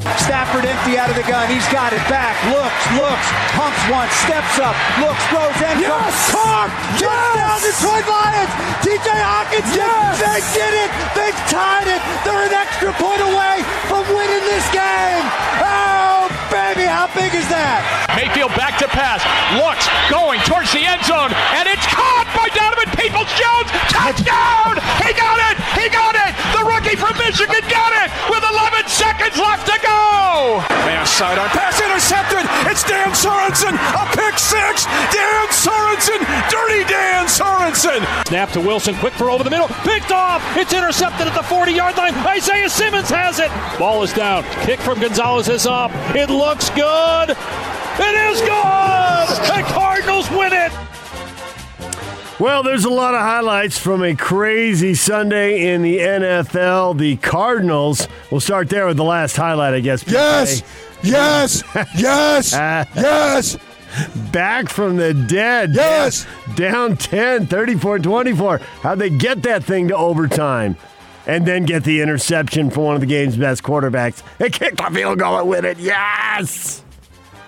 Stafford empty out of the gun. He's got it back. Looks, looks, pumps once, steps up, looks, throws end zone. Yes! Carp! Yes! Touchdown Detroit Lions! TJ Hockenson! Yes! They did it! They tied it! They're an extra point away from winning this game! Oh, baby, how big is that? Mayfield back to pass. Looks, going towards the end zone, and it's caught by Donovan Peoples-Jones! Touchdown! He got it! He got it! The rookie from Michigan got it with 11 seconds left to go! Man sidearm pass intercepted. It's Dan Sorensen. A pick six. Dan Sorensen. Dirty Dan Sorensen. Snap to Wilson. Quick for over the middle. Picked off. It's intercepted at the 40 yard line. Isaiah Simmons has it. Ball is down. Kick from Gonzalez is up. It looks good. It is good. The Cardinals win it. Well, there's a lot of highlights from a crazy Sunday in the NFL. The Cardinals. We'll start there with the last highlight, I guess. Yes. Yes. Yes. yes. Back from the dead. Yes. Down 10, 34 24. How'd they get that thing to overtime? And then get the interception from one of the game's best quarterbacks. They kicked a field goal and win it. Yes.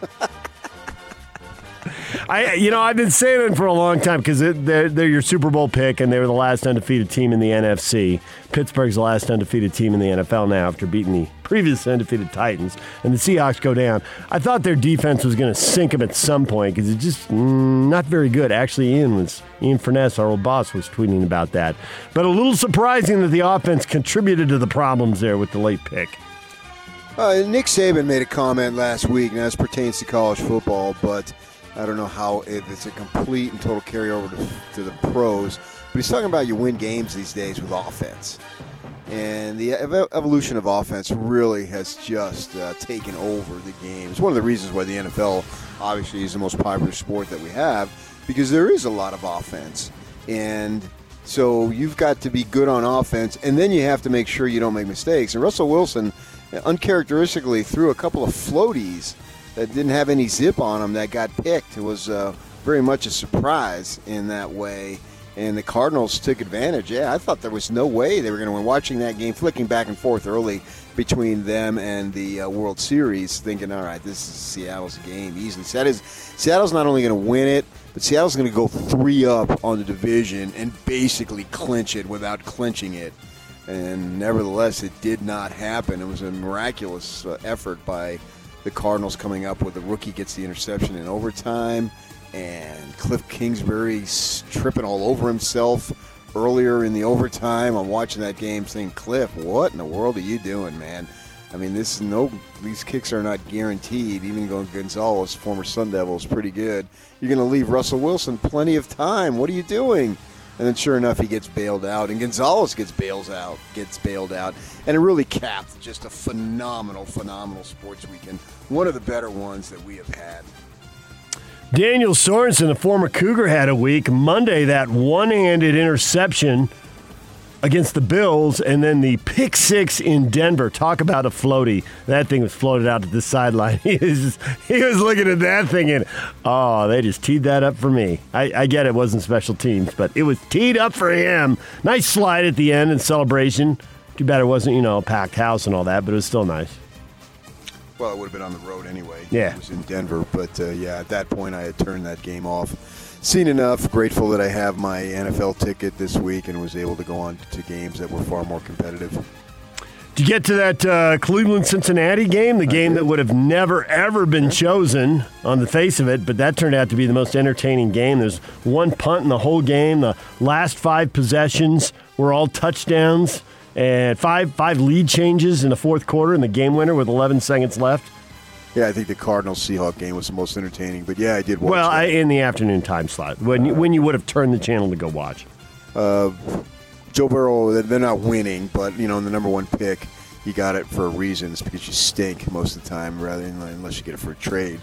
I, you know, I've been saying it for a long time because they're, they're your Super Bowl pick, and they were the last undefeated team in the NFC. Pittsburgh's the last undefeated team in the NFL now after beating the previous undefeated Titans, and the Seahawks go down. I thought their defense was going to sink them at some point because it's just mm, not very good. Actually, Ian was Ian Furness, our old boss, was tweeting about that. But a little surprising that the offense contributed to the problems there with the late pick. Uh, Nick Saban made a comment last week, and as pertains to college football, but I don't know how if it's a complete and total carryover to, to the pros. But he's talking about you win games these days with offense. And the ev- evolution of offense really has just uh, taken over the game. It's one of the reasons why the NFL obviously is the most popular sport that we have because there is a lot of offense. And so you've got to be good on offense, and then you have to make sure you don't make mistakes. And Russell Wilson, uncharacteristically, threw a couple of floaties that didn't have any zip on them that got picked. It was uh, very much a surprise in that way. And the Cardinals took advantage. Yeah, I thought there was no way they were going to win. Watching that game, flicking back and forth early between them and the uh, World Series, thinking, all right, this is Seattle's game easily. Seattle's, Seattle's not only going to win it, but Seattle's going to go three up on the division and basically clinch it without clinching it. And nevertheless, it did not happen. It was a miraculous uh, effort by the Cardinals coming up with the rookie gets the interception in overtime, and Cliff Kingsbury tripping all over himself earlier in the overtime. I'm watching that game, saying, "Cliff, what in the world are you doing, man?" I mean, this is no; these kicks are not guaranteed. Even going Gonzalez, former Sun Devil, is pretty good. You're going to leave Russell Wilson plenty of time. What are you doing? And then, sure enough, he gets bailed out, and Gonzalez gets bailed out, gets bailed out, and it really capped just a phenomenal, phenomenal sports weekend. One of the better ones that we have had. Daniel Sorensen, the former Cougar, had a week. Monday, that one handed interception against the Bills, and then the pick six in Denver. Talk about a floaty. That thing was floated out to the sideline. He was, he was looking at that thing and, oh, they just teed that up for me. I, I get it wasn't special teams, but it was teed up for him. Nice slide at the end and celebration. Too bad it wasn't, you know, a packed house and all that, but it was still nice. Well, it would have been on the road anyway. Yeah. It was in Denver. But uh, yeah, at that point, I had turned that game off. Seen enough. Grateful that I have my NFL ticket this week and was able to go on to games that were far more competitive. Did you get to that uh, Cleveland Cincinnati game? The game that would have never, ever been chosen on the face of it, but that turned out to be the most entertaining game. There's one punt in the whole game. The last five possessions were all touchdowns, and five, five lead changes in the fourth quarter, and the game winner with 11 seconds left. Yeah, I think the Cardinals Seahawk game was the most entertaining. But yeah, I did watch Well. I, in the afternoon time slot, when, you, when you would have turned the channel to go watch. Joe Burrow, they're not winning, but you know, in the number one pick, you got it for a reason. It's because you stink most of the time, rather than unless you get it for a trade.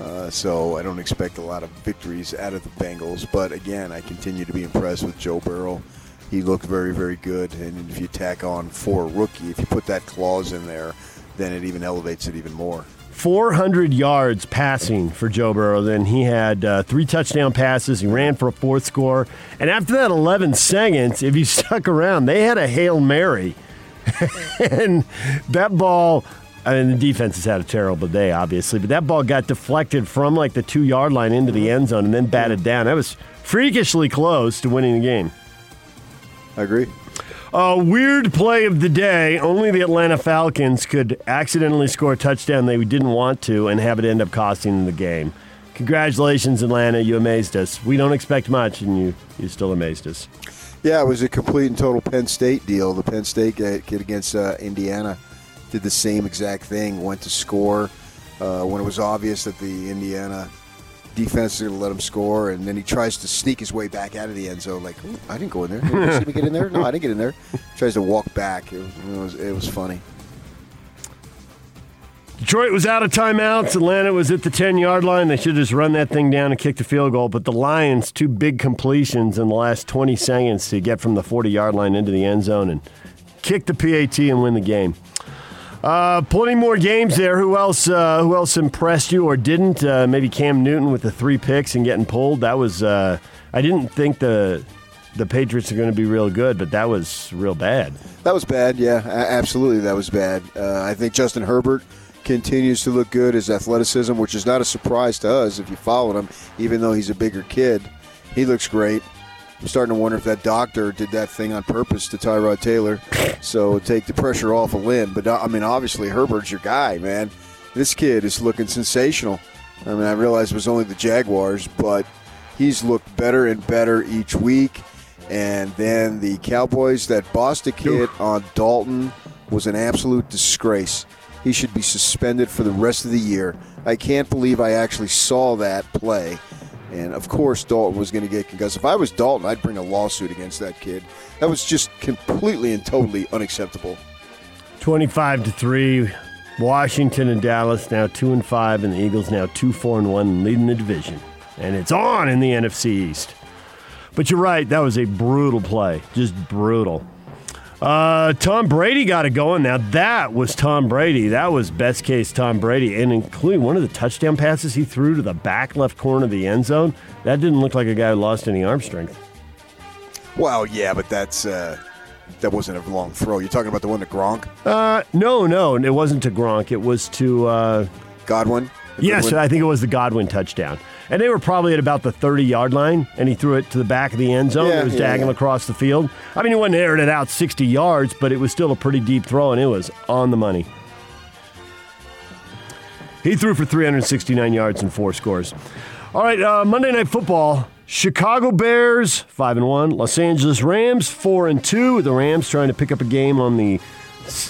Uh, so I don't expect a lot of victories out of the Bengals. But again, I continue to be impressed with Joe Burrow. He looked very, very good. And if you tack on for a rookie, if you put that clause in there, then it even elevates it even more. 400 yards passing for Joe Burrow. Then he had uh, three touchdown passes. He ran for a fourth score. And after that 11 seconds, if you stuck around, they had a Hail Mary. and that ball, I mean, the defense has had a terrible day, obviously, but that ball got deflected from like the two yard line into the end zone and then batted down. That was freakishly close to winning the game. I agree. A weird play of the day. Only the Atlanta Falcons could accidentally score a touchdown they didn't want to and have it end up costing the game. Congratulations, Atlanta. You amazed us. We don't expect much, and you, you still amazed us. Yeah, it was a complete and total Penn State deal. The Penn State kid against uh, Indiana did the same exact thing, went to score uh, when it was obvious that the Indiana defense is going to let him score, and then he tries to sneak his way back out of the end zone. Like, I didn't go in there. Did me get in there? No, I didn't get in there. Tries to walk back. It was, it was, it was funny. Detroit was out of timeouts. Atlanta was at the 10 yard line. They should just run that thing down and kick the field goal. But the Lions, two big completions in the last 20 seconds to get from the 40 yard line into the end zone and kick the PAT and win the game. Uh, plenty more games there. Who else? Uh, who else impressed you or didn't? Uh, maybe Cam Newton with the three picks and getting pulled. That was. Uh, I didn't think the the Patriots are going to be real good, but that was real bad. That was bad. Yeah, absolutely, that was bad. Uh, I think Justin Herbert continues to look good. His athleticism, which is not a surprise to us if you followed him, even though he's a bigger kid, he looks great. I'm starting to wonder if that doctor did that thing on purpose to Tyrod Taylor, so take the pressure off of Lynn. But I mean, obviously Herbert's your guy, man. This kid is looking sensational. I mean, I realize it was only the Jaguars, but he's looked better and better each week. And then the Cowboys, that Boston kid on Dalton was an absolute disgrace. He should be suspended for the rest of the year. I can't believe I actually saw that play. And of course, Dalton was going to get concussed. If I was Dalton, I'd bring a lawsuit against that kid. That was just completely and totally unacceptable. 25 to 3. Washington and Dallas now 2 and 5, and the Eagles now 2 4 and 1, leading the division. And it's on in the NFC East. But you're right, that was a brutal play. Just brutal. Uh, Tom Brady got it going. Now that was Tom Brady. That was best case Tom Brady, and including one of the touchdown passes he threw to the back left corner of the end zone. That didn't look like a guy who lost any arm strength. Well, yeah, but that's uh, that wasn't a long throw. You're talking about the one to Gronk? Uh, no, no, it wasn't to Gronk. It was to uh, Godwin. Yes, Goodwin? I think it was the Godwin touchdown. And they were probably at about the 30 yard line, and he threw it to the back of the end zone. Yeah, it was yeah, diagonal yeah. across the field. I mean, he wasn't airing it out 60 yards, but it was still a pretty deep throw, and it was on the money. He threw for 369 yards and four scores. All right, uh, Monday Night Football. Chicago Bears five and one. Los Angeles Rams four and two. The Rams trying to pick up a game on the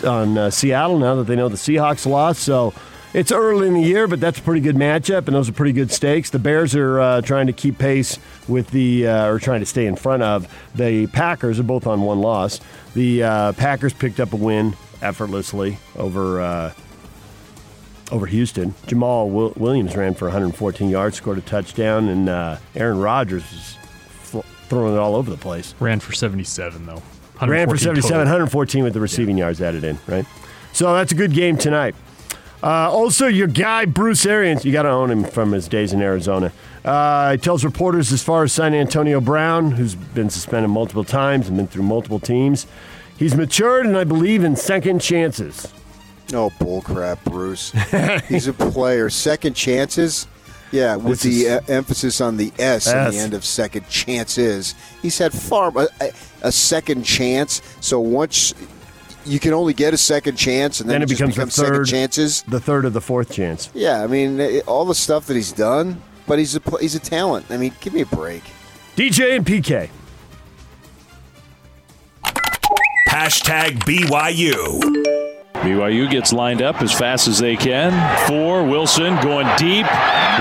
on uh, Seattle now that they know the Seahawks lost. So it's early in the year, but that's a pretty good matchup, and those are pretty good stakes. The Bears are uh, trying to keep pace with the, uh, or trying to stay in front of the Packers. Are both on one loss. The uh, Packers picked up a win effortlessly over uh, over Houston. Jamaal Will- Williams ran for 114 yards, scored a touchdown, and uh, Aaron Rodgers was f- throwing it all over the place. Ran for 77, though. Ran for 114 77, total. 114 with the receiving yards added in, right? So that's a good game tonight. Uh, also, your guy, Bruce Arians, you got to own him from his days in Arizona. Uh, he tells reporters as far as San Antonio Brown, who's been suspended multiple times and been through multiple teams, he's matured and I believe in second chances. Oh, bullcrap, Bruce. He's a player. Second chances? Yeah, with This the is- uh, emphasis on the S, at the end of second chances. He's had far a, a, a second chance. So once you can only get a second chance, and then, Then it just becomes the becomes second third- chances. The third or the fourth chance. Yeah, I mean it- all the stuff that he's done, but he's a he's a talent. I mean, give me a break. DJ and PK. Hashtag BYU. BYU gets lined up as fast as they can. Four, Wilson going deep.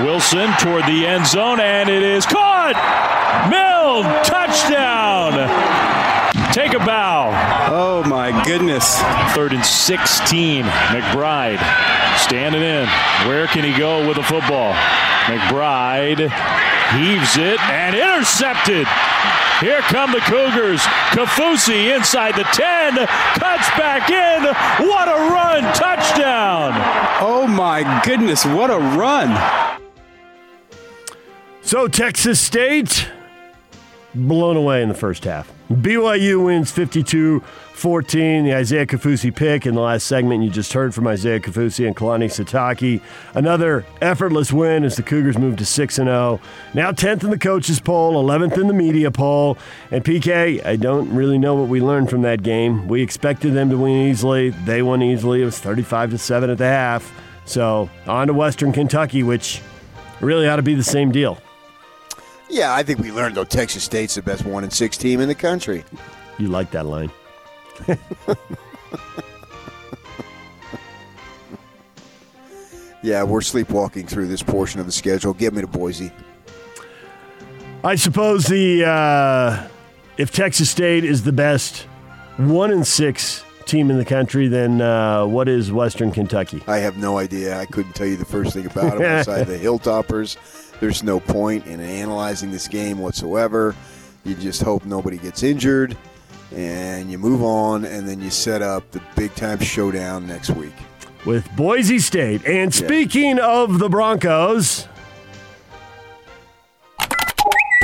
Wilson toward the end zone, and it is caught! Milne, touchdown! Take a bow. Oh my goodness. Third and 16. McBride Standing in. Where can he go with the football? McBride heaves it and intercepted. Here come the Cougars. Kaufusi inside the 10, cuts back in. What a run! Touchdown! Oh my goodness, what a run! So Texas State blown away in the first half. BYU wins 52 14. The Isaiah Kaufusi pick in the last segment you just heard from Isaiah Kaufusi and Kalani Sitake. Another effortless win as the Cougars move to 6 0. Now 10th in the coaches poll, 11th in the media poll. And PK, I don't really know what we learned from that game. We expected them to win easily. They won easily. It was 35 to 7 at the half. So on to Western Kentucky, which really ought to be the same deal. Yeah, I think we learned though Texas State's the best one and six team in the country. You like that line. yeah, we're sleepwalking through this portion of the schedule. Get me to Boise. I suppose the uh, if Texas State is the best one and six team in the country, then uh, what is Western Kentucky? I have no idea. I couldn't tell you the first thing about them outside the Hilltoppers. There's no point in analyzing this game whatsoever. You just hope nobody gets injured and you move on, and then you set up the big time showdown next week with Boise State. And speaking yeah. of the Broncos,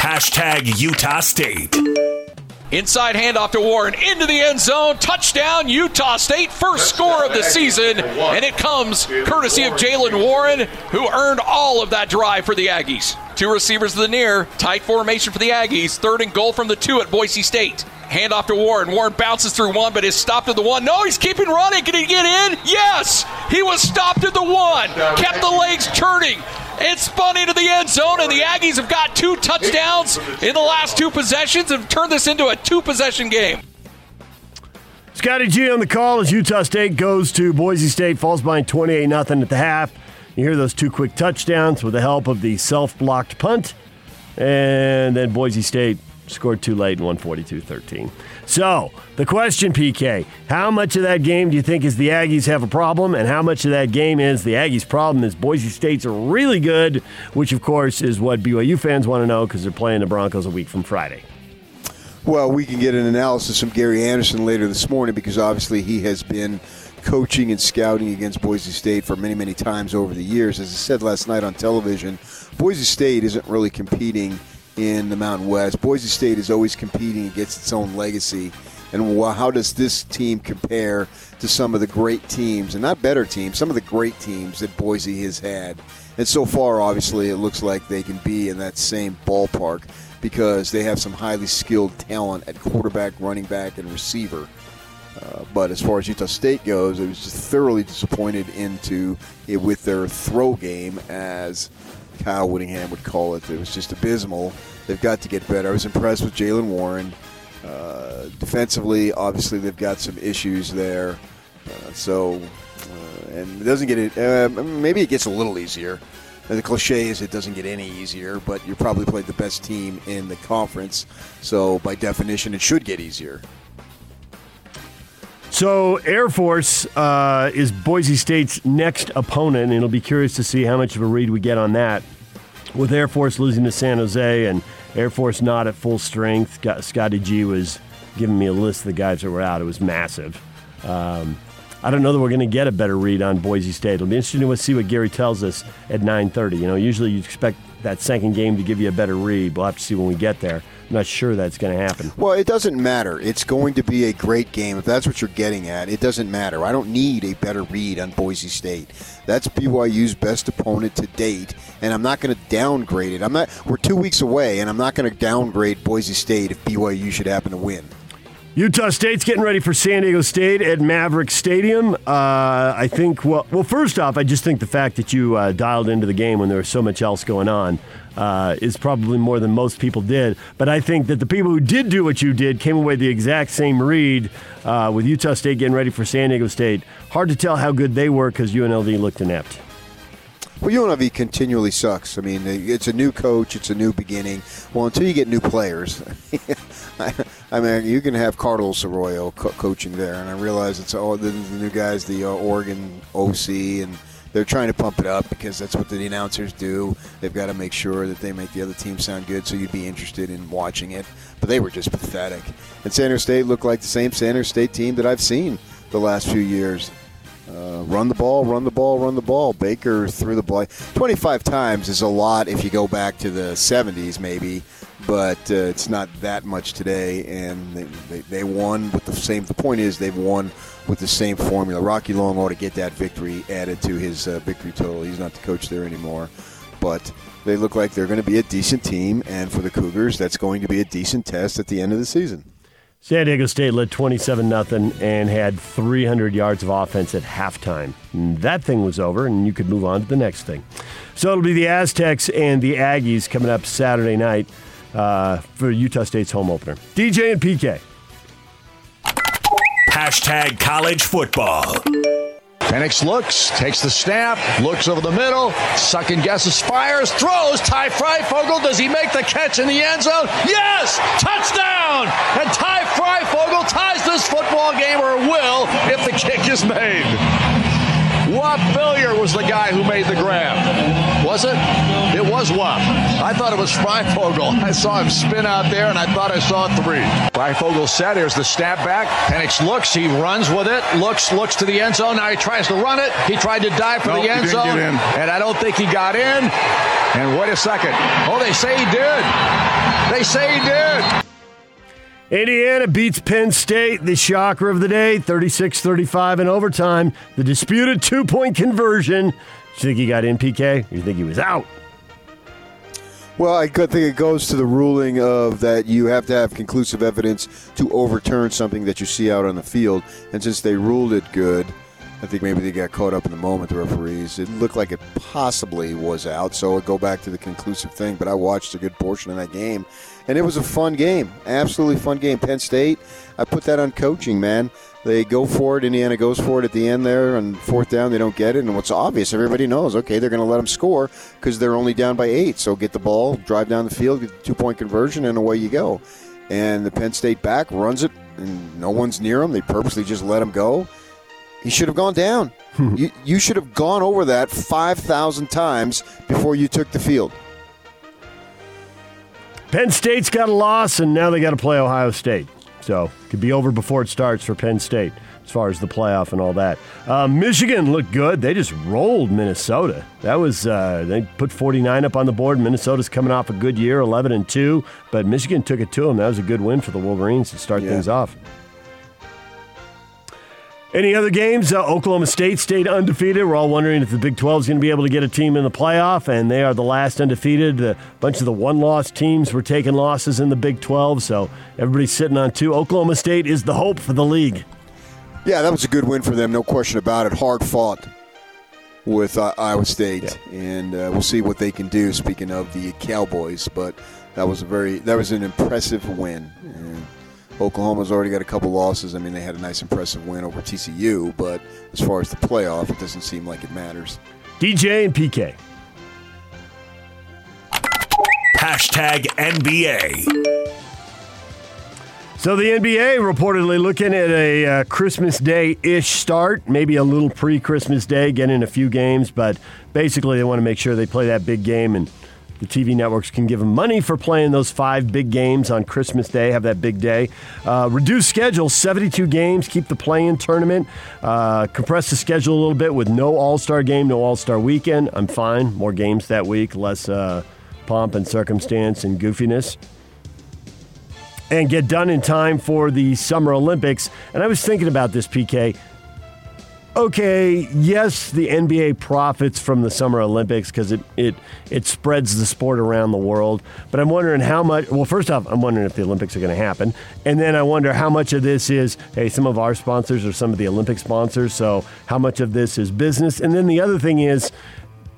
hashtag Utah State. Inside handoff to Warren into the end zone. Touchdown, Utah State. First score of the season. And it comes courtesy of Jalen Warren, who earned all of that drive for the Aggies. Two receivers to the near. Tight formation for the Aggies. Third and goal from the two at Boise State. Handoff to Warren. Warren bounces through one, but is stopped at the one. No, he's keeping running. Can he get in? Yes! He was stopped at the one. Kept the legs turning. It spun into the end zone, and the Aggies have got two touchdowns in the last two possessions and turned this into a two possession game. Scotty G on the call as Utah State goes to Boise State, falls behind 28 0 at the half. You hear those two quick touchdowns with the help of the self blocked punt. And then Boise State scored too late in 142 13. So, the question, PK, how much of that game do you think is the Aggies have a problem, and how much of that game is the Aggies' problem is Boise State's really good, which, of course, is what BYU fans want to know because they're playing the Broncos a week from Friday? Well, we can get an analysis from Gary Anderson later this morning because obviously he has been coaching and scouting against Boise State for many, many times over the years. As I said last night on television, Boise State isn't really competing – in the Mountain West. Boise State is always competing against its own legacy. And how does this team compare to some of the great teams, and not better teams, some of the great teams that Boise has had? And so far, obviously, it looks like they can be in that same ballpark because they have some highly skilled talent at quarterback, running back, and receiver. Uh, but as far as Utah State goes, I was just thoroughly disappointed into it with their throw game as Kyle Whittingham would call it. It was just abysmal. They've got to get better. I was impressed with Jalen Warren. Uh, defensively, obviously, they've got some issues there. Uh, so, uh, and it doesn't get it. Uh, maybe it gets a little easier. The cliche is it doesn't get any easier, but you probably played the best team in the conference. So, by definition, it should get easier. So, Air Force uh, is Boise State's next opponent, and it'll be curious to see how much of a read we get on that. With Air Force losing to San Jose and Air Force not at full strength, Scotty G was giving me a list of the guys that were out. It was massive. Um, I don't know that we're going to get a better read on Boise State. It'll be interesting to see what Gary tells us at 9:30. You know, usually you expect that second game to give you a better read. We'll have to see when we get there. I'm not sure that's going to happen. Well, it doesn't matter. It's going to be a great game. If that's what you're getting at, it doesn't matter. I don't need a better read on Boise State. That's BYU's best opponent to date, and I'm not going to downgrade it. I'm not. We're two weeks away, and I'm not going to downgrade Boise State if BYU should happen to win. Utah State's getting ready for San Diego State at Maverick Stadium. Uh, I think, well, well, first off, I just think the fact that you uh, dialed into the game when there was so much else going on uh, is probably more than most people did. But I think that the people who did do what you did came away the exact same read uh, with Utah State getting ready for San Diego State. Hard to tell how good they were because UNLV looked inept. Well, UNLV continually sucks. I mean, it's a new coach, it's a new beginning. Well, until you get new players, I mean, you can have Carlos Arroyo co- coaching there, and I realize it's all the, the new guys, the uh, Oregon OC, and they're trying to pump it up because that's what the announcers do. They've got to make sure that they make the other team sound good, so you'd be interested in watching it. But they were just pathetic. And San State looked like the same San State team that I've seen the last few years. Run the ball, run the ball, run the ball. Baker threw the ball 25 times is a lot if you go back to the 70s, maybe, but uh, it's not that much today. And they, they, they won with the same. The point is, they've won with the same formula. Rocky Long ought to get that victory added to his uh, victory total. He's not the coach there anymore, but they look like they're going to be a decent team. And for the Cougars, that's going to be a decent test at the end of the season. San Diego State led 27 0 and had 300 yards of offense at halftime. That thing was over, and you could move on to the next thing. So it'll be the Aztecs and the Aggies coming up Saturday night uh, for Utah State's home opener. DJ and PK. Hashtag college football. Penix looks, takes the snap, looks over the middle, second guesses, fires, throws. Ty Fryfogle, does he make the catch in the end zone? Yes! Touchdown! And Ty Fryfogle ties this football game, or will, if the kick is made. Whop Philyor was the guy who made the grab. Was it? It was Whop. I thought it was Fryfogle. I saw him spin out there, and I thought I saw three. Fryfogle set. Here's the snap back. Penix looks. He runs with it. Looks, looks to the end zone. Now he tries to run it. He tried to dive for Nope, the end zone, and I don't think he got in. And wait a second. Oh, they say he did. They say he did. Indiana beats Penn State, the shocker of the day, 36 35 in overtime. The disputed two point conversion. You think he got in, PK? You think he was out? Well, I think it goes to the ruling of that you have to have conclusive evidence to overturn something that you see out on the field. And since they ruled it good, I think maybe they got caught up in the moment, the referees. It looked like it possibly was out, so it go back to the conclusive thing. But I watched a good portion of that game, and it was a fun game. Absolutely fun game. Penn State, I put that on coaching, man. They go for it. Indiana goes for it at the end there on fourth down. They don't get it. And what's obvious, everybody knows, okay, they're going to let them score because they're only down by eight. So get the ball, drive down the field, get the two point conversion, and away you go. And the Penn State back runs it, and no one's near him. They purposely just let him go. He should have gone down. you, you should have gone over that 5,000 times before you took the field. Penn State's got a loss, and now they got to play Ohio State. So it could be over before it starts for Penn State as far as the playoff and all that. Uh, Michigan looked good. They just rolled Minnesota. That was uh, they put 49 up on the board. Minnesota's coming off a good year, 11 and two, but Michigan took it to them. That was a good win for the Wolverines to start Yeah. things off. Any other games? Uh, Oklahoma State stayed undefeated. We're all wondering if the Big 12 is going to be able to get a team in the playoff, and they are the last undefeated. A bunch of the one loss teams were taking losses in the Big 12, so everybody's sitting on two. Oklahoma State is the hope for the league. Yeah, that was a good win for them, no question about it. Hard fought with uh, Iowa State, and uh, we'll see what they can do. Speaking of the Cowboys, but that was a very that was an impressive win. And Oklahoma's already got a couple losses. I mean, they had a nice impressive win over TCU, but as far as the playoff, it doesn't seem like it matters. DJ and PK. Hashtag NBA. So the NBA reportedly looking at a uh, Christmas Day ish start, maybe a little pre Christmas Day, getting a few games, but basically they want to make sure they play that big game and the TV networks can give them money for playing those five big games on Christmas Day, have that big day. Uh, reduce schedule, 72 games, keep the play in tournament, uh, compress the schedule a little bit with no All Star game, no All Star weekend. I'm fine. More games that week, less uh, pomp and circumstance and goofiness and get done in time for the Summer Olympics. And I was thinking about this, PK. Okay, yes, the NBA profits from the Summer Olympics because it, it it spreads the sport around the world. But I'm wondering how much. Well, first off, I'm wondering if the Olympics are going to happen, and then I wonder how much of this is hey, some of our sponsors or some of the Olympic sponsors. So how much of this is business? And then the other thing is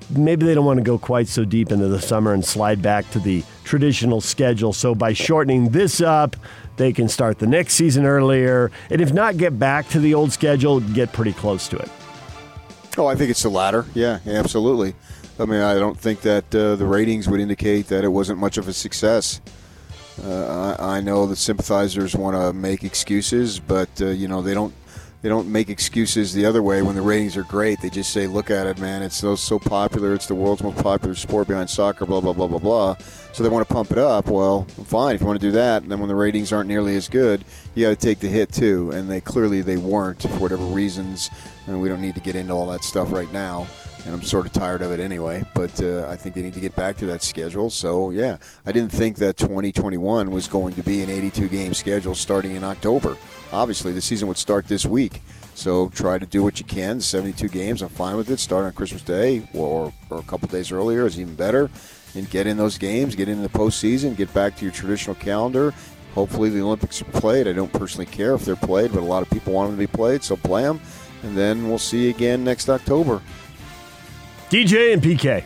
maybe they don't want to go quite so deep into the summer and slide back to the traditional schedule. So by shortening this up, they can start the next season earlier, and if not get back to the old schedule, get pretty close to it. Oh, I think it's the latter. Yeah, absolutely. I mean, I don't think that uh, the ratings would indicate that it wasn't much of a success. Uh, I, I know that sympathizers want to make excuses, but uh, you know they don't they don't make excuses the other way when the ratings are great. They just say, "Look at it, man! It's so so popular. It's the world's most popular sport behind soccer." Blah blah blah blah blah. So they want to pump it up. Well, fine if you want to do that. And then when the ratings aren't nearly as good, you got to take the hit too. And they clearly they weren't for whatever reasons. And we don't need to get into all that stuff right now and I'm sort of tired of it anyway. But uh, I think they need to get back to that schedule. So yeah, I didn't think that 2021 was going to be an 82 game schedule starting in October. Obviously, the season would start this week. So try to do what you can. 72 games, I'm fine with it. Start on Christmas Day or, or a couple days earlier is even better. And get in those games, get into the postseason, get back to your traditional calendar. Hopefully, the Olympics are played. I don't personally care if they're played, but a lot of people want them to be played, so play them. And then we'll see you again next October. DJ and PK.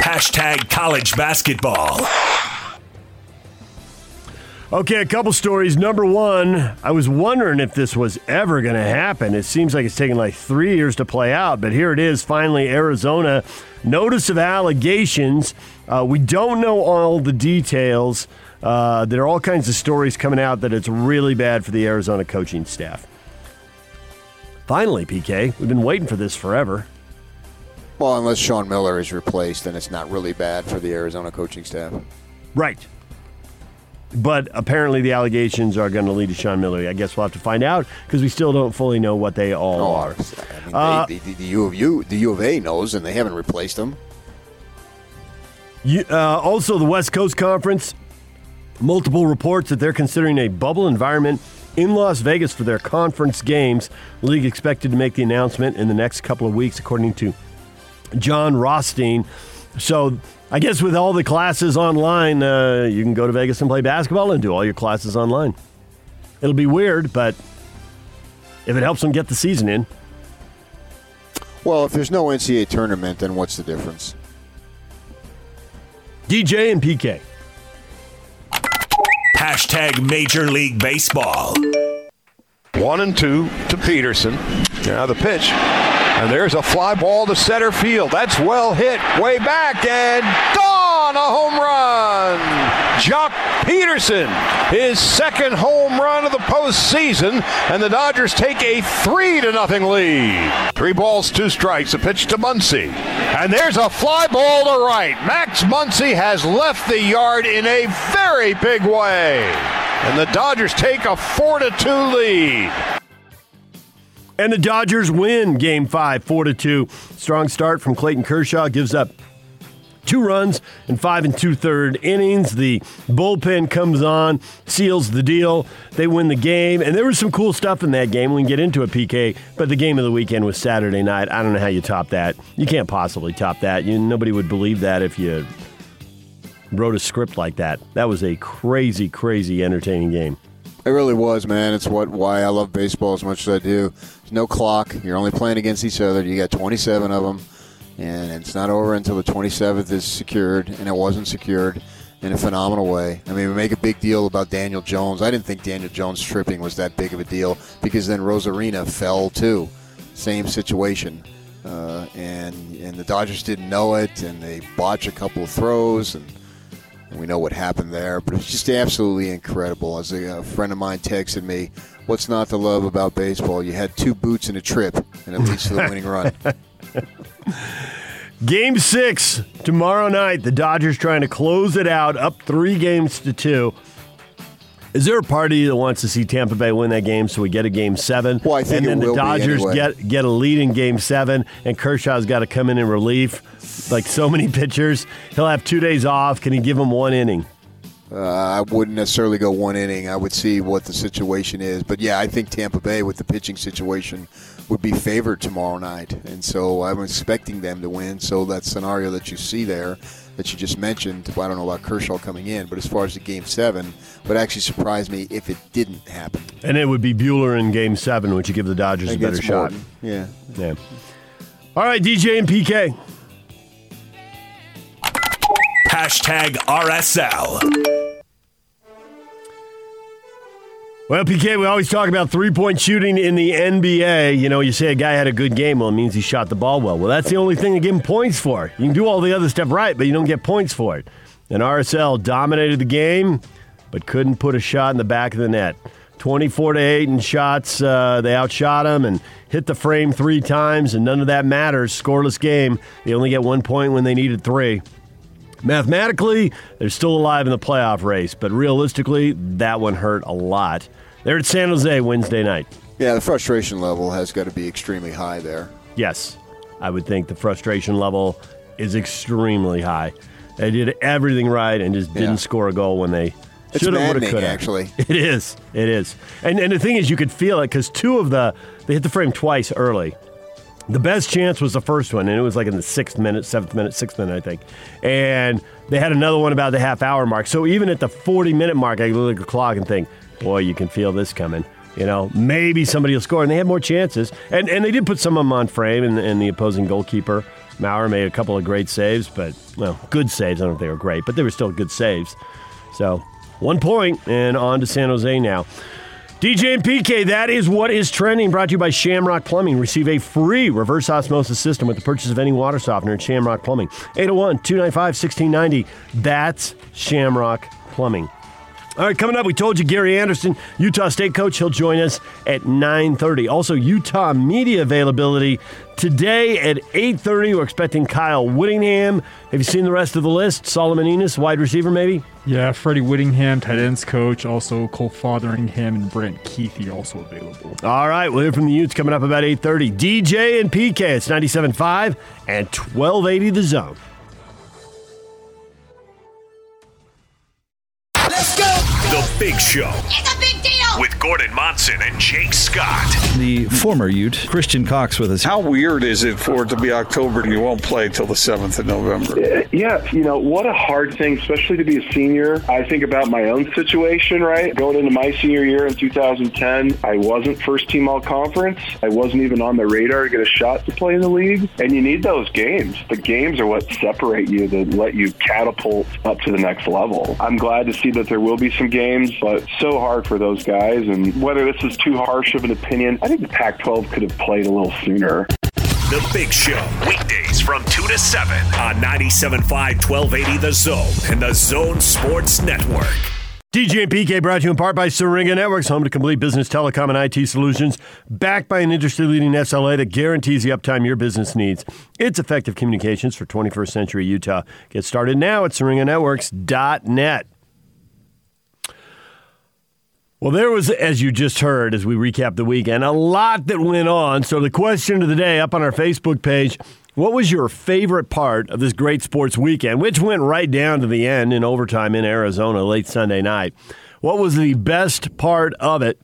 Hashtag college basketball. Okay, a couple stories. Number one, I was wondering if this was ever going to happen. It seems like it's taken like three years to play out, but here it is finally Arizona. Notice of allegations. Uh, we don't know all the details. Uh, there are all kinds of stories coming out that it's really bad for the Arizona coaching staff. Finally, PK, we've been waiting for this forever. Well, unless Sean Miller is replaced, then it's not really bad for the Arizona coaching staff. Right. But apparently, the allegations are going to lead to Sean Miller. I guess we'll have to find out because we still don't fully know what they all Oh, are. I mean, Uh, they, the, the, U of U, the U of A knows, and they haven't replaced them. You, uh, also, the West Coast Conference, multiple reports that they're considering a bubble environment in Las Vegas for their conference games. League expected to make the announcement in the next couple of weeks, according to Jon Rothstein. So, I guess with all the classes online, uh, you can go to Vegas and play basketball and do all your classes online. It'll be weird, but if it helps them get the season in, Well, if there's no NCAA tournament, then what's the difference? DJ and PK. Hashtag Major League Baseball. One and two to Pederson. Now the pitch. And there's a fly ball to center field. That's well hit. Way back and gone. A home run. Joc Pederson, his second home run of the postseason, and the Dodgers take a three to nothing lead. Three balls, two strikes. A pitch to Muncy. And there's a fly ball to right. Max Muncy has left the yard in a very big way. And the Dodgers take a 4 to 2 lead. And the Dodgers win game five, four to two. Strong start from Clayton Kershaw gives up two runs in five and two third innings. The bullpen comes on, seals the deal. They win the game, and there was some cool stuff in that game. We can get into a PK, but the game of the weekend was Saturday night. I don't know how you top that. You can't possibly top that. You nobody would believe that if you wrote a script like that. That was a crazy, crazy entertaining game. It really was, man. It's what why I love baseball as much as I do. There's no clock. You're only playing against each other. You got 27 of them, and it's not over until the 27th is secured, and it wasn't secured in a phenomenal way. I mean, we make a big deal about Daniel Jones. I didn't think Daniel Jones tripping was that big of a deal because then Arozarena fell too. Same situation. Uh, and and the Dodgers didn't know it, and they botch a couple of throws, and and we know what happened there. But it's just absolutely incredible. As a, a friend of mine texted me, "What's not to love about baseball? You had two boots and a trip, and it leads to the winning run." Game six tomorrow night. The Dodgers trying to close it out, up three games to two. Is there a party that wants to see Tampa Bay win that game so we get a game seven? Well, I think and then the Dodgers anyway. get get a lead in game seven, and Kershaw's got to come in in relief, like so many pitchers. He'll have two days off. Can he give him one inning? Uh, I wouldn't necessarily go one inning. I would see what the situation is. But yeah, I think Tampa Bay with the pitching situation would be favored tomorrow night, and so I'm expecting them to win. So that scenario that you see there, that you just mentioned, well, I don't know about Kershaw coming in, but as far as the game seven, would actually surprise me if it didn't happen. And it would be Buehler in game seven, which would give the Dodgers a better shot. Morton. Yeah. Yeah. All right, DJ and PK. Hashtag RSL. Well, PK, we always talk about three point shooting in the NBA. You know, you say a guy had a good game, well, it means he shot the ball well. Well, that's the only thing to give him points for. You can do all the other stuff right, but you don't get points for it. And RSL dominated the game, but couldn't put a shot in the back of the net. 24 to 8 in shots. Uh, they outshot them and hit the frame three times, and none of that matters. Scoreless game. They only get one point when they needed three. Mathematically, they're still alive in the playoff race, but realistically, that one hurt a lot. They're at San Jose Wednesday night. Yeah, the frustration level has got to be extremely high there. Yes, I would think the frustration level is extremely high. They did everything right and just didn't Yeah. score a goal when they should have, would have, could have. actually. It is. It is. And and the thing is, you could feel it because two of the they hit the frame twice early. The best chance was the first one, and it was like in the sixth minute, seventh minute, sixth minute, I think. And they had another one about the half hour mark. So even at the 40 minute mark, I look at the clock and think, boy, you can feel this coming. You know, maybe somebody will score. And they had more chances. And, and they did put some of them on frame, and, and the opposing goalkeeper, Maurer, made a couple of great saves, but, well, good saves. I don't know if they were great, but they were still good saves. So one point, and on to San Jose now. DJ and PK, that is what is trending. Brought to you by Shamrock Plumbing. Receive a free reverse osmosis system with the purchase of any water softener at Shamrock Plumbing. 801 295 1690. That's Shamrock Plumbing. All right, coming up, we told you Gary Anderson, Utah State coach, he'll join us at 9:30. Also, Utah media availability today at 8:30. We're expecting Kyle Whittingham. Have you seen the rest of the list? Solomon Enis, wide receiver, maybe. Yeah, Freddie Whittingham, tight ends coach, also Cole Fotheringham and Brent Keithy also available. All right, we'll hear from the Utes coming up about 8:30. DJ and PK, it's 97.5 and 1280 the zone. Let's go. The Big Show It's a big deal. With Gordon Monson and Jake Scott. The former Ute, Christian Cox, with us. How weird is it for it to be October and you won't play till the 7th of November? Yeah, you know, what a hard thing, especially to be a senior. I think about my own situation, right? Going into my senior year in 2010, I wasn't first team all conference. I wasn't even on the radar to get a shot to play in the league. And you need those games. The games are what separate you, that let you catapult up to the next level. I'm glad to see that there will be some games, but so hard for those guys. And whether this is too harsh of an opinion, I think the Pac 12 could have played a little sooner. The Big Show, weekdays from 2 to 7 on 97.5 1280 The Zone and The Zone Sports Network. DJ and PK brought to you in part by Syringa Networks, home to complete business telecom and IT solutions, backed by an industry leading SLA that guarantees the uptime your business needs. It's effective communications for 21st century Utah. Get started now at syringanetworks.net. Well, there was, as you just heard, as we recap the weekend, a lot that went on. So, the question of the day up on our Facebook page what was your favorite part of this great sports weekend, which went right down to the end in overtime in Arizona late Sunday night? What was the best part of it?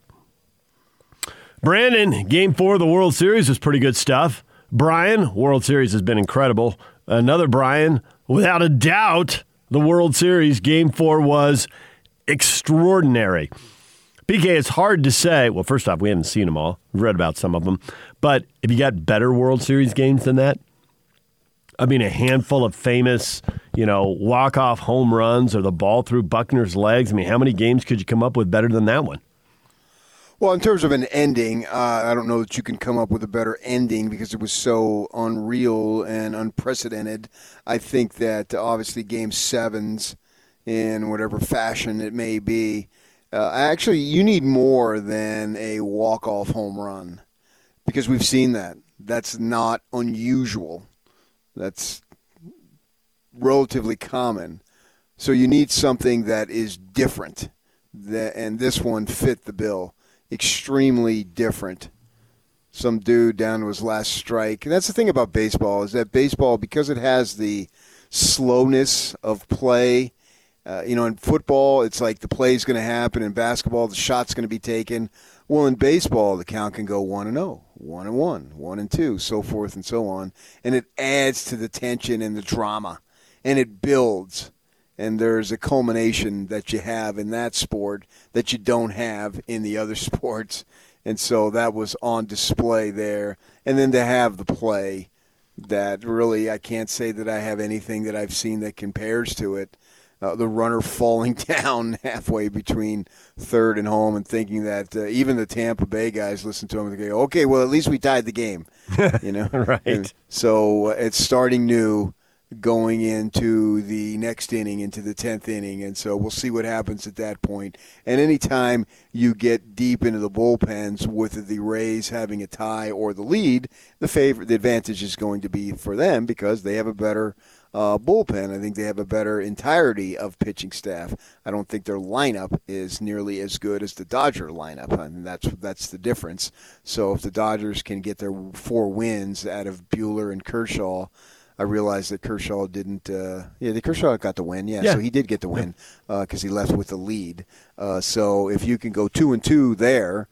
Brandon, game four of the World Series was pretty good stuff. Brian, World Series has been incredible. Another Brian, without a doubt, the World Series game four was extraordinary. PK, it's hard to say. Well, first off, we haven't seen them all. We've read about some of them. But have you got better World Series games than that? I mean, a handful of famous, you know, walk-off home runs or the ball through Buckner's legs. I mean, how many games could you come up with better than that one? Well, in terms of an ending, uh, I don't know that you can come up with a better ending because it was so unreal and unprecedented. I think that obviously Game Sevens, in whatever fashion it may be, uh, actually you need more than a walk-off home run because we've seen that. That's not unusual. That's relatively common. So you need something that is different, that, and this one fit the bill. Extremely different. Some dude down to his last strike. And that's the thing about baseball is that baseball, because it has the slowness of play, uh, you know, in football, it's like the play's going to happen. In basketball, the shot's going to be taken. Well, in baseball, the count can go one and zero, one and one, one and two, so forth and so on, and it adds to the tension and the drama, and it builds. And there's a culmination that you have in that sport that you don't have in the other sports, and so that was on display there. And then to have the play that really, I can't say that I have anything that I've seen that compares to it uh, the runner falling down halfway between third and home and thinking that uh, even the Tampa Bay guys listen to him and go, okay, well, at least we tied the game. You know? right. And so uh, it's starting new. going into the next inning, into the 10th inning. And so we'll see what happens at that point. And anytime you get deep into the bullpens with the Rays having a tie or the lead, the favor, the advantage is going to be for them because they have a better uh, bullpen. I think they have a better entirety of pitching staff. I don't think their lineup is nearly as good as the Dodger lineup. I mean, that's that's the difference. So if the Dodgers can get their four wins out of Buehler and Kershaw, I realized that Kershaw didn't. Uh, yeah, the Kershaw got the win. Yeah, Yeah. so he did get the win because he left with the lead. Uh, so if you can go two and two there,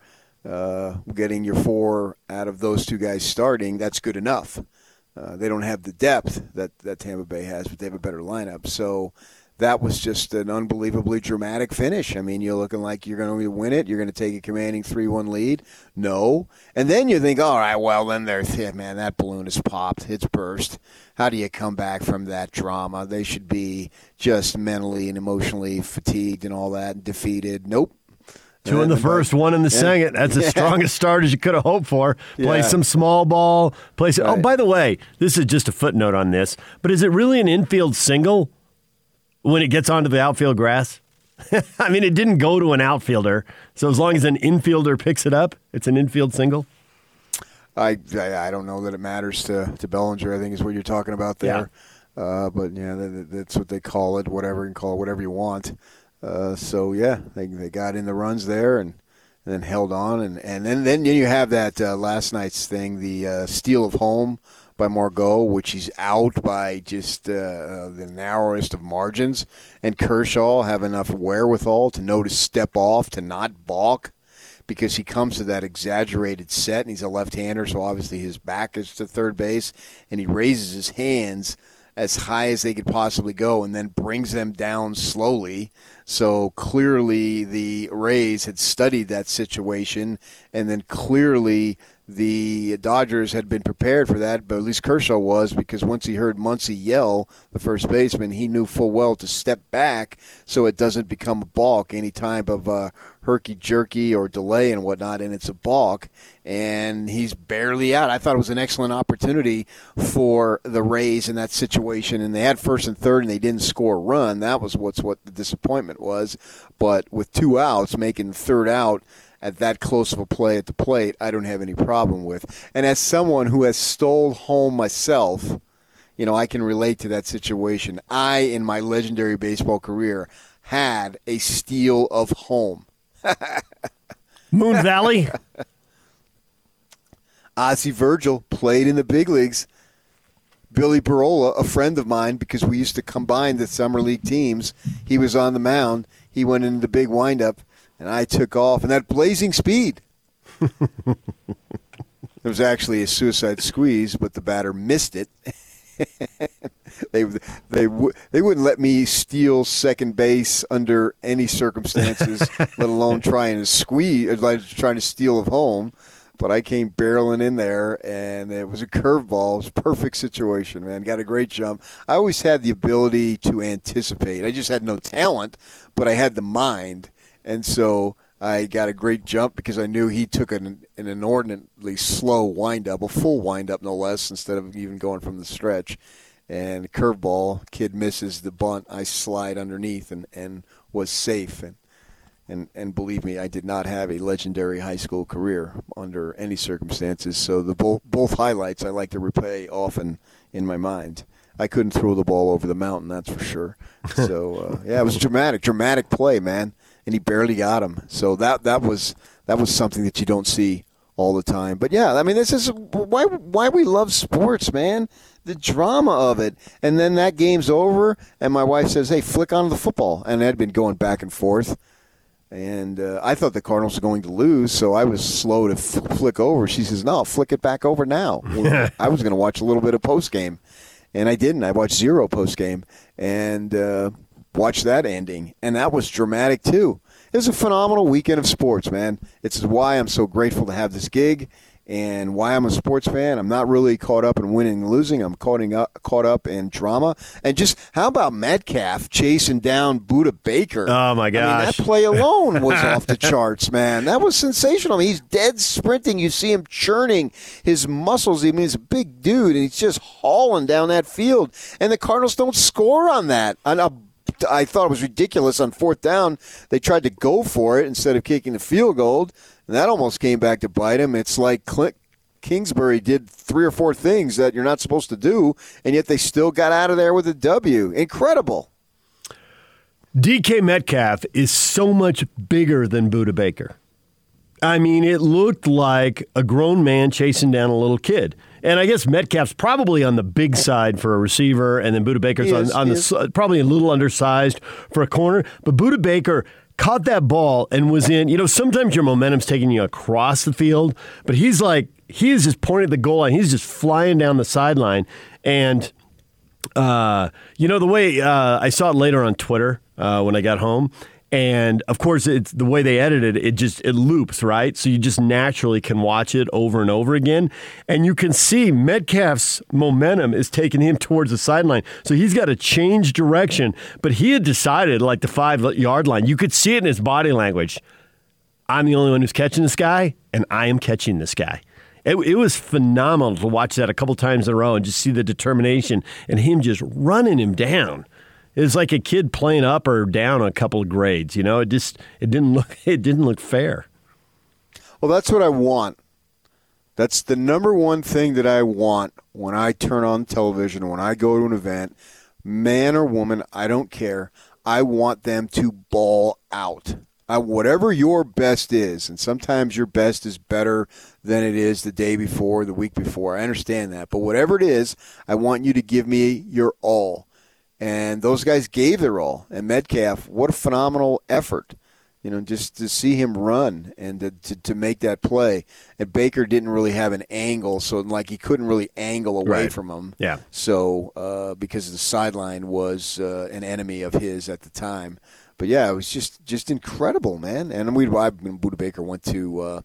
uh, getting your four out of those two guys starting, that's good enough. Uh, they don't have the depth that, that Tampa Bay has, but they have a better lineup. So that was just an unbelievably dramatic finish. I mean, you're looking like you're going to win it. You're going to take a commanding 3 1 lead. No. And then you think, all right, well, then there's, yeah, man, that balloon is popped. It's burst. How do you come back from that drama? They should be just mentally and emotionally fatigued and all that and defeated. Nope. Two in the first, one in the Yeah. second. That's the Yeah. strongest start as you could have hoped for. Play Yeah. some small ball. Play some, Oh, by the way, this is just a footnote on this, but is it really an infield single when it gets onto the outfield grass? I mean, it didn't go to an outfielder, so as long as an infielder picks it up, it's an infield single. I, I I don't know that it matters to, to Bellinger. I think is what you're talking about there. Uh, but yeah, that, that's what they call it. Whatever you can call it, whatever you want. Uh, so yeah, they they got in the runs there and, and then held on. And and then then you have that uh, last night's thing, the uh, steal of home by Margot, which he's out by just uh, uh, the narrowest of margins, and Kershaw have enough wherewithal to know to step off to not balk because he comes to that exaggerated set and he's a left-hander, so obviously his back is to third base, and he raises his hands as high as they could possibly go and then brings them down slowly. So clearly the Rays had studied that situation, and then clearly the Dodgers had been prepared for that, but at least Kershaw was because once he heard Muncy yell, the first baseman, he knew full well to step back so it doesn't become a balk any type of uh, herky jerky or delay and whatnot, and it's a balk. And he's barely out. I thought it was an excellent opportunity for the Rays in that situation, and they had first and third, and they didn't score a run. That was what's what the disappointment was. But with two outs, making third out at that close of a play at the plate, I don't have any problem with. And as someone who has stole home myself, you know, I can relate to that situation. I, in my legendary baseball career, had a steal of home. Moon Valley. Ozzie Virgil played in the big leagues. Billy Barola, a friend of mine, because we used to combine the summer league teams. He was on the mound. He went into the big windup, and I took off. And that blazing speed. it was actually a suicide squeeze, but the batter missed it. they they w- they wouldn't let me steal second base under any circumstances, let alone trying to squeeze, uh, like trying to steal of home. But I came barreling in there, and it was a curveball. It was a perfect situation, man. Got a great jump. I always had the ability to anticipate. I just had no talent, but I had the mind, and so I got a great jump because I knew he took an, an inordinately slow windup, a full windup no less, instead of even going from the stretch. And curveball, kid misses the bunt. I slide underneath and, and was safe. And, and and believe me, I did not have a legendary high school career under any circumstances. So the both both highlights I like to replay often in my mind. I couldn't throw the ball over the mountain, that's for sure. So uh, yeah, it was dramatic, dramatic play, man, and he barely got him. So that that was that was something that you don't see all the time. But yeah, I mean, this is why why we love sports, man. The drama of it, and then that game's over, and my wife says, "Hey, flick on the football," and I'd been going back and forth. And uh, I thought the Cardinals were going to lose, so I was slow to flick over. She says, "No, flick it back over now." I was going to watch a little bit of post game, and I didn't. I watched zero post game and uh, watched that ending, and that was dramatic too. It was a phenomenal weekend of sports, man. It's why I'm so grateful to have this gig, and why I'm a sports fan. I'm not really caught up in winning and losing. I'm caught up, uh, caught up in drama. And just how about Metcalf chasing down Budda Baker? Oh my gosh! I mean, that play alone was off the charts, man. That was sensational. I mean, he's dead sprinting. You see him churning his muscles. I mean, he's a big dude, and he's just hauling down that field. And the Cardinals don't score on that. On a I thought it was ridiculous on fourth down. They tried to go for it instead of kicking the field goal, and that almost came back to bite him. It's like Kliff Kingsbury did three or four things that you're not supposed to do, and yet they still got out of there with a W. Incredible. DK Metcalf is so much bigger than Budda Baker. I mean, it looked like a grown man chasing down a little kid. And I guess Metcalf's probably on the big side for a receiver, and then Budda Baker's is, on, on the probably a little undersized for a corner. But Budda Baker caught that ball and was in. You know, sometimes your momentum's taking you across the field, but he's like he is just pointing at the goal line. He's just flying down the sideline, and uh, you know the way uh, I saw it later on Twitter uh, when I got home and of course it's the way they edited it, it just it loops right? So you just naturally can watch it over and over again. And you can see metcalf's momentum is taking him towards the sideline. So he's got to change direction. But he had decided like the five yard line. You could see it in his body language. I'm the only one who's catching this guy and i am catching this guy. It, it was phenomenal to watch that a couple times in a row and just see the determination and him just running him down it's like a kid playing up or down a couple of grades. You know, it just it didn't look it didn't look fair. Well, that's what I want. That's the number one thing that I want when I turn on television, when I go to an event, man or woman, I don't care. I want them to ball out. I, whatever your best is, and sometimes your best is better than it is the day before, the week before. I understand that. But whatever it is, I want you to give me your all. And those guys gave their all. And Metcalf, what a phenomenal effort. You know, just to see him run and to, to, to make that play. And Baker didn't really have an angle, so like he couldn't really angle away right. from him. Yeah. So uh, because the sideline was uh, an enemy of his at the time. But yeah, it was just just incredible, man. And we, I, mean Budda Baker went to uh,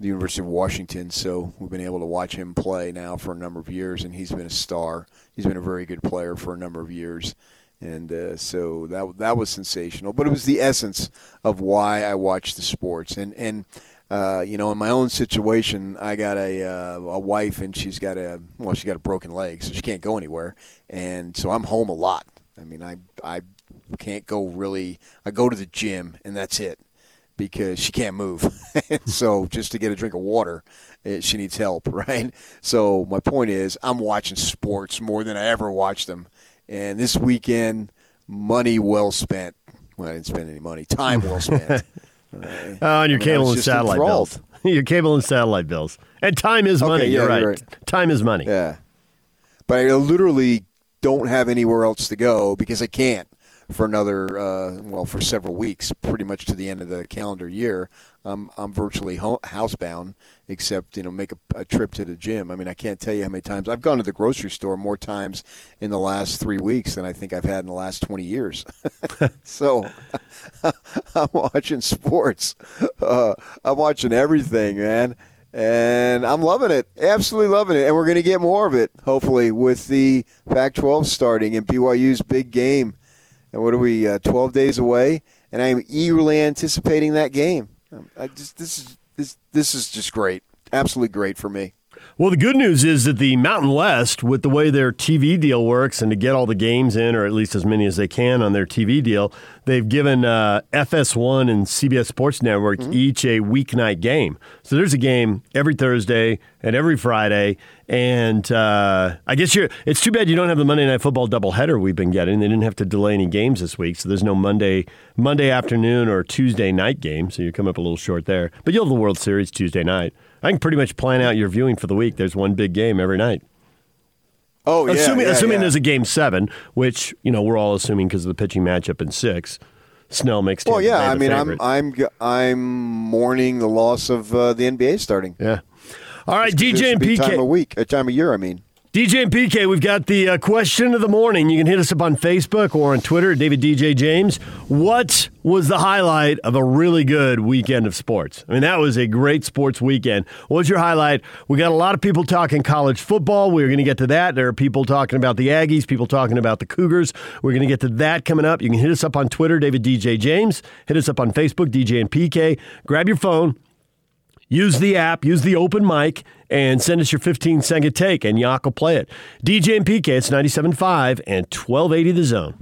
the University of Washington, so we've been able to watch him play now for a number of years, and he's been a star. He's been a very good player for a number of years, and uh, so that that was sensational. But it was the essence of why I watch the sports, and and uh, you know, in my own situation, I got a uh, a wife, and she's got a well, she got a broken leg, so she can't go anywhere, and so I'm home a lot. I mean, I I can't go really. I go to the gym, and that's it because she can't move. so just to get a drink of water, eh, she needs help, right? So my point is, I'm watching sports more than I ever watched them, and this weekend, money well spent. Well, I didn't spend any money. Time well spent. uh, on your I mean, cable and satellite enthralled. bills. your cable and satellite bills. And time is money. Yeah, you're, right. you're right. Time is money. Yeah. But I literally don't have anywhere else to go because I can't for another, uh, well, for several weeks, pretty much to the end of the calendar year. I'm I'm virtually ho- housebound, except you know make a, a, trip to the gym. I mean, I can't tell you how many times I've gone to the grocery store more times in the last three weeks than I think I've had in the last twenty years. so I'm watching sports. Uh, I'm watching everything, man. And I'm loving it, absolutely loving it. And we're going to get more of it, hopefully, with the Pac 12 starting and BYU's big game and what are we? Uh, Twelve days away, and I am eagerly anticipating that game. I just this is this this is just great, absolutely great for me. Well, the good news is that the Mountain West, with the way their TV deal works, and to get all the games in, or at least as many as they can on their TV deal, they've given uh, FS1 and CBS Sports Network mm-hmm. each a weeknight game. So there's a game every Thursday and every Friday. And uh, I guess you're. It's too bad you don't have the Monday Night Football doubleheader we've been getting. They didn't have to delay any games this week, so there's no Monday Monday afternoon or Tuesday night game. So you come up a little short there. But you'll have the World Series Tuesday night. I can pretty much plan out your viewing for the week. There's one big game every night. Oh, yeah. Assuming, yeah, assuming yeah. there's a game seven, which you know we're all assuming because of the pitching matchup in six. Snell makes. Well, yeah. I mean, favorite. I'm I'm I'm mourning the loss of uh, the NBA starting. Yeah. All right, DJ and PK. Time of week, a time of year. I mean. DJ and PK, we've got the uh, question of the morning. You can hit us up on Facebook or on Twitter, David DJ James. What was the highlight of a really good weekend of sports? I mean, that was a great sports weekend. What's your highlight? We got a lot of people talking college football. We're going to get to that. There are people talking about the Aggies, people talking about the Cougars. We're going to get to that coming up. You can hit us up on Twitter, David DJ James. Hit us up on Facebook, DJ and PK. Grab your phone. Use the app, use the open mic, and send us your 15 second take, and Yak will play it. DJ and PK, it's 97.5 and 1280 the zone.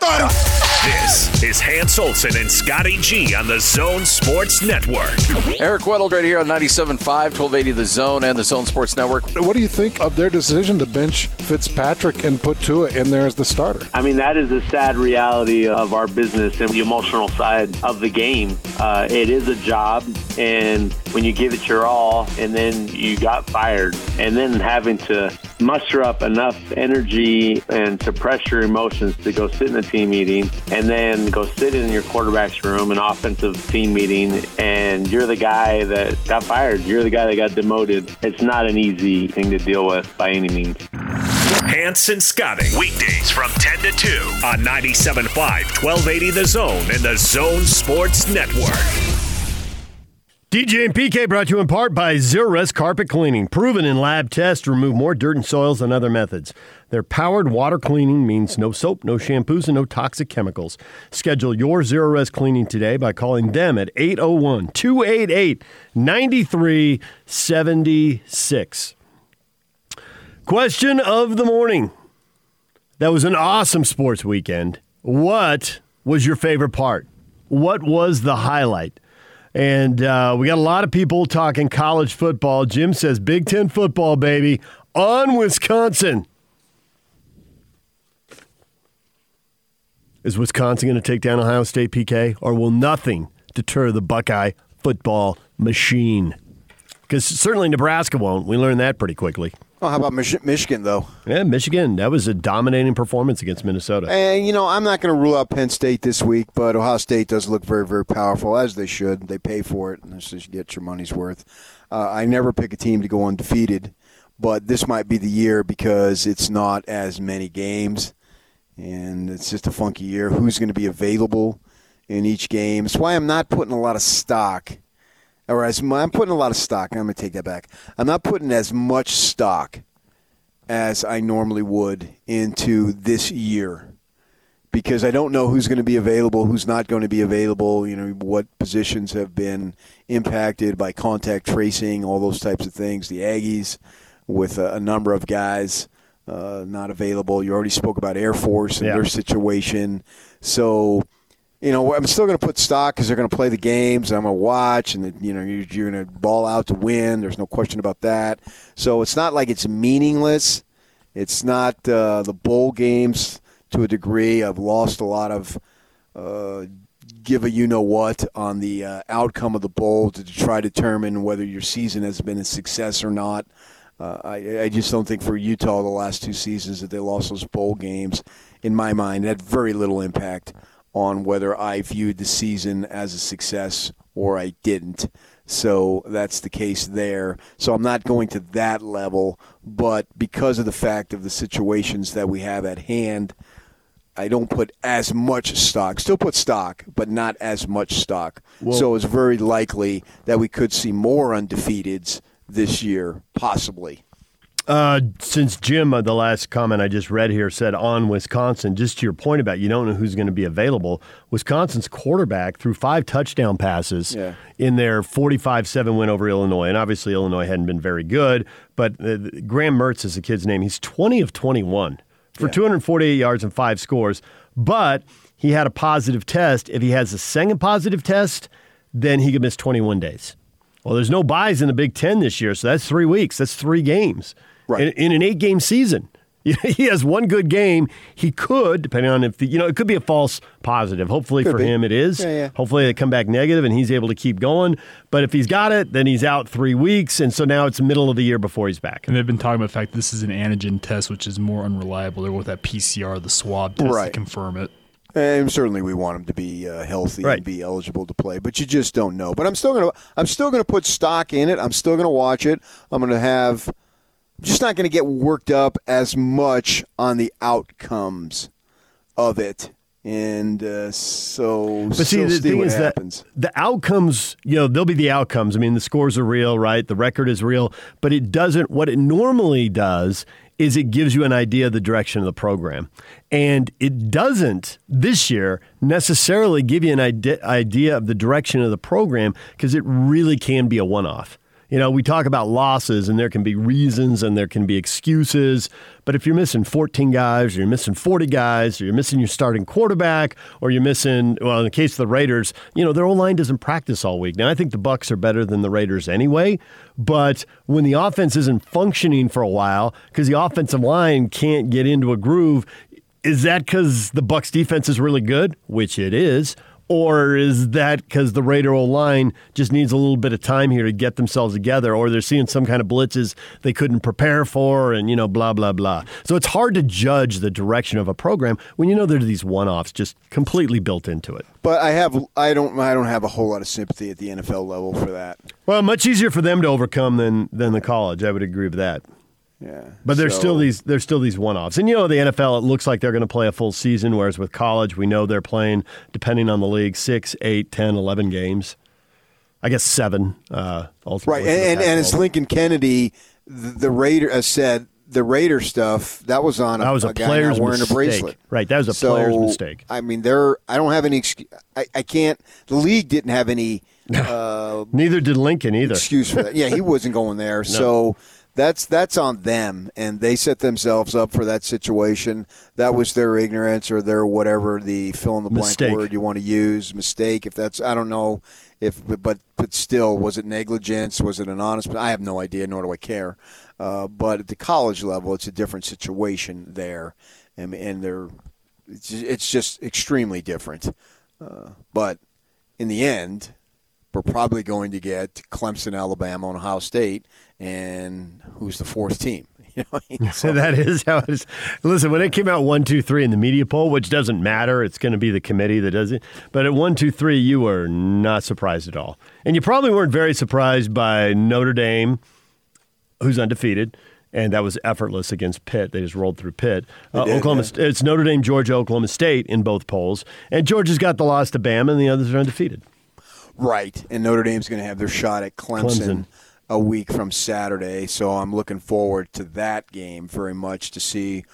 This is Hans Olsen and Scotty G on the Zone Sports Network. Eric Weddle right here on 97.5, 1280 The Zone and the Zone Sports Network. What do you think of their decision to bench Fitzpatrick and put Tua in there as the starter? I mean, that is a sad reality of our business and the emotional side of the game. Uh, it is a job, and when you give it your all and then you got fired, and then having to muster up enough energy and suppress your emotions to go sit in a team meeting and then go sit in your quarterback's room, an offensive team meeting, and you're the guy that got fired. You're the guy that got demoted. It's not an easy thing to deal with by any means. Hanson Scotty. Weekdays from 10 to 2 on 97.5, 1280 The Zone and the Zone Sports Network. DJ and PK brought to you in part by Zerorez Carpet Cleaning. Proven in lab tests to remove more dirt and soils than other methods. Their powered water cleaning means no soap, no shampoos, and no toxic chemicals. Schedule your Zerorez cleaning today by calling them at 801 288 9376. Question of the morning. That was an awesome sports weekend. What was your favorite part? What was the highlight? And uh, we got a lot of people talking college football. Jim says Big Ten football, baby, on Wisconsin. Is Wisconsin going to take down Ohio State PK, or will nothing deter the Buckeye football machine? Because certainly Nebraska won't. We learned that pretty quickly. Oh, how about Mich- Michigan, though? Yeah, Michigan. That was a dominating performance against Minnesota. And, you know, I'm not going to rule out Penn State this week, but Ohio State does look very, very powerful, as they should. They pay for it, and this is get your money's worth. Uh, I never pick a team to go undefeated, but this might be the year because it's not as many games, and it's just a funky year. Who's going to be available in each game? That's why I'm not putting a lot of stock – or as I'm putting a lot of stock. I'm going to take that back. I'm not putting as much stock as I normally would into this year because I don't know who's going to be available, who's not going to be available. You know what positions have been impacted by contact tracing, all those types of things. The Aggies with a, a number of guys. Uh, not available. You already spoke about Air Force and Yeah. their situation. So, you know, I'm still going to put stock because they're going to play the games. I'm going to watch, and you know, you're, going to ball out to win. There's no question about that. So it's not like it's meaningless. It's not uh, the bowl games to a degree. I've lost a lot of uh, give a you know what on the uh, outcome of the bowl to try to determine whether your season has been a success or not. Uh, I, I just don't think for Utah the last two seasons that they lost those bowl games, in my mind, had very little impact on whether I viewed the season as a success or I didn't. So that's the case there. So I'm not going to that level, but because of the fact of the situations that we have at hand, I don't put as much stock. Still put stock, but not as much stock. Well- so it's very likely that we could see more undefeateds this year, possibly. Uh, since Jim, uh, the last comment I just read here said on Wisconsin, just to your point about you don't know who's going to be available, Wisconsin's quarterback threw five touchdown passes Yeah. in their 45 7 win over Illinois. And obviously, Illinois hadn't been very good, but uh, Graham Mertz is the kid's name. He's 20 of 21 for 248 yards and five scores, but he had a positive test. If he has a second positive test, then he could miss 21 days. Well, there's no byes in the Big Ten this year, so that's three weeks. That's three games Right. in, in an eight-game season. He has one good game. He could, depending on if the, you know, it could be a false positive. Hopefully Could for be. him, it is. Yeah, yeah. Hopefully they come back negative and he's able to keep going. But if he's got it, then he's out three weeks, and so now it's middle of the year before he's back. And they've been talking about the fact this is an antigen test, which is more unreliable. They're with that PCR, the swab test Right. to confirm it. And certainly, we want him to be uh, healthy Right. and be eligible to play, but you just don't know. But I'm still gonna, I'm still gonna put stock in it. I'm still gonna watch it. I'm gonna have just not going to get worked up as much on the outcomes of it. And uh, so, But see, so the thing is happens. that the outcomes, you know, they'll be the outcomes. I mean, the scores are real, right? The record is real, but it doesn't. What it normally does is it gives you an idea of the direction of the program, and it doesn't this year necessarily give you an idea of the direction of the program because it really can be a one-off. You know, we talk about losses and there can be reasons and there can be excuses. But if you're missing 14 guys or you're missing 40 guys or you're missing your starting quarterback or you're missing, well, in the case of the Raiders, you know, their old line doesn't practice all week. Now, I think the Bucks are better than the Raiders anyway. But when the offense isn't functioning for a while because the offensive line can't get into a groove, is that because the Bucks defense is really good, which it is, or is that because the Raider O line just needs a little bit of time here to get themselves together, or they're seeing some kind of blitzes they couldn't prepare for, and you know, blah blah blah. So it's hard to judge the direction of a program when you know there are these one-offs just completely built into it. But I have I don't I don't have a whole lot of sympathy at the NFL level for that. Well, much easier for them to overcome than than the college. I would agree with that. Yeah. But there's So- still these there's still these one-offs. And you know the NFL it looks like they're going to play a full season whereas with college we know they're playing depending on the league 6, 8, 10, 11 games. I guess 7 uh. Right, and, and, and as Lincoln Kennedy, the, the Raider has said, the Raider stuff that was on a, That was a not player's wearing mistake. a bracelet. Right, that was a So, player's mistake. I mean, there. I don't have any. Excuse, I, I can't. The league didn't have any. Uh, Neither did Lincoln either. excuse for that. Yeah, he wasn't going there. So that's that's on them, and they set themselves up for that situation. That was their ignorance or their whatever the fill in the blank Mistake. word you want to use. Mistake. If that's I don't know if but but still was it negligence? Was it an honest? I have no idea, nor do I care. Uh, but at the college level, it's a different situation there, and and they're it's just, it's just extremely different. Uh, but in the end, we're probably going to get Clemson, Alabama, and Ohio State, and who's the fourth team? You know, I mean? So that is how it is. Listen, when it came out one, two, three in the media poll, which doesn't matter, it's going to be the committee that does it. But at one, two, three, you were not surprised at all, and you probably weren't very surprised by Notre Dame, who's undefeated, and that was effortless against Pitt. They just rolled through Pitt. Uh, did, Oklahoma, yeah. it's Notre Dame, Georgia, Oklahoma State in both polls, and Georgia's got the loss to Bama, and the others are undefeated. Right, and Notre Dame's going to have their shot at Clemson, Clemson. A week from Saturday, so I'm looking forward to that game very much to see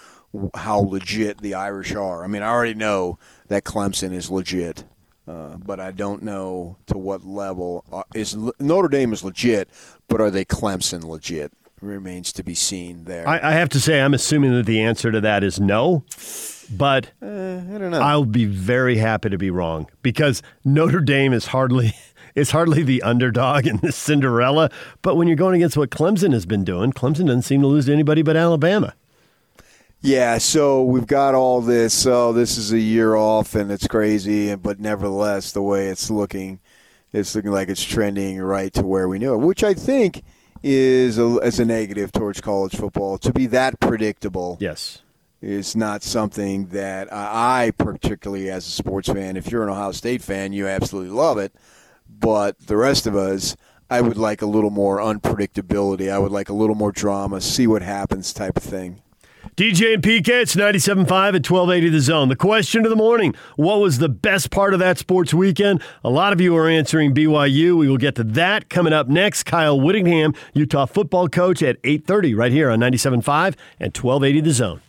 how legit the Irish are. I mean, I already know that Clemson is legit, uh, but I don't know to what level uh, is Notre Dame is legit, but are they Clemson legit? Remains to be seen there. I, I have to say, I'm assuming that the answer to that is no, but Uh, I don't know. I'll be very happy to be wrong because Notre Dame is hardly is hardly the underdog in this Cinderella. But when you're going against what Clemson has been doing, Clemson doesn't seem to lose to anybody but Alabama. Yeah, so we've got all this. Oh, this is a year off, and it's crazy. But nevertheless, the way it's looking, it's looking like it's trending right to where we knew it, which I think is a, is a negative towards college football. To be that predictable, yes, is not something that I, I particularly, as a sports fan, if you're an Ohio State fan, you absolutely love it. But the rest of us, I would like a little more unpredictability. I would like a little more drama, see what happens, type of thing. DJ and PK, it's 97.5 at 1280 The Zone. The question of the morning, what was the best part of that sports weekend? A lot of you are answering BYU. We will get to that coming up next. Kyle Whittingham, Utah football coach at 8.30 right here on 97.5 and 1280 The Zone.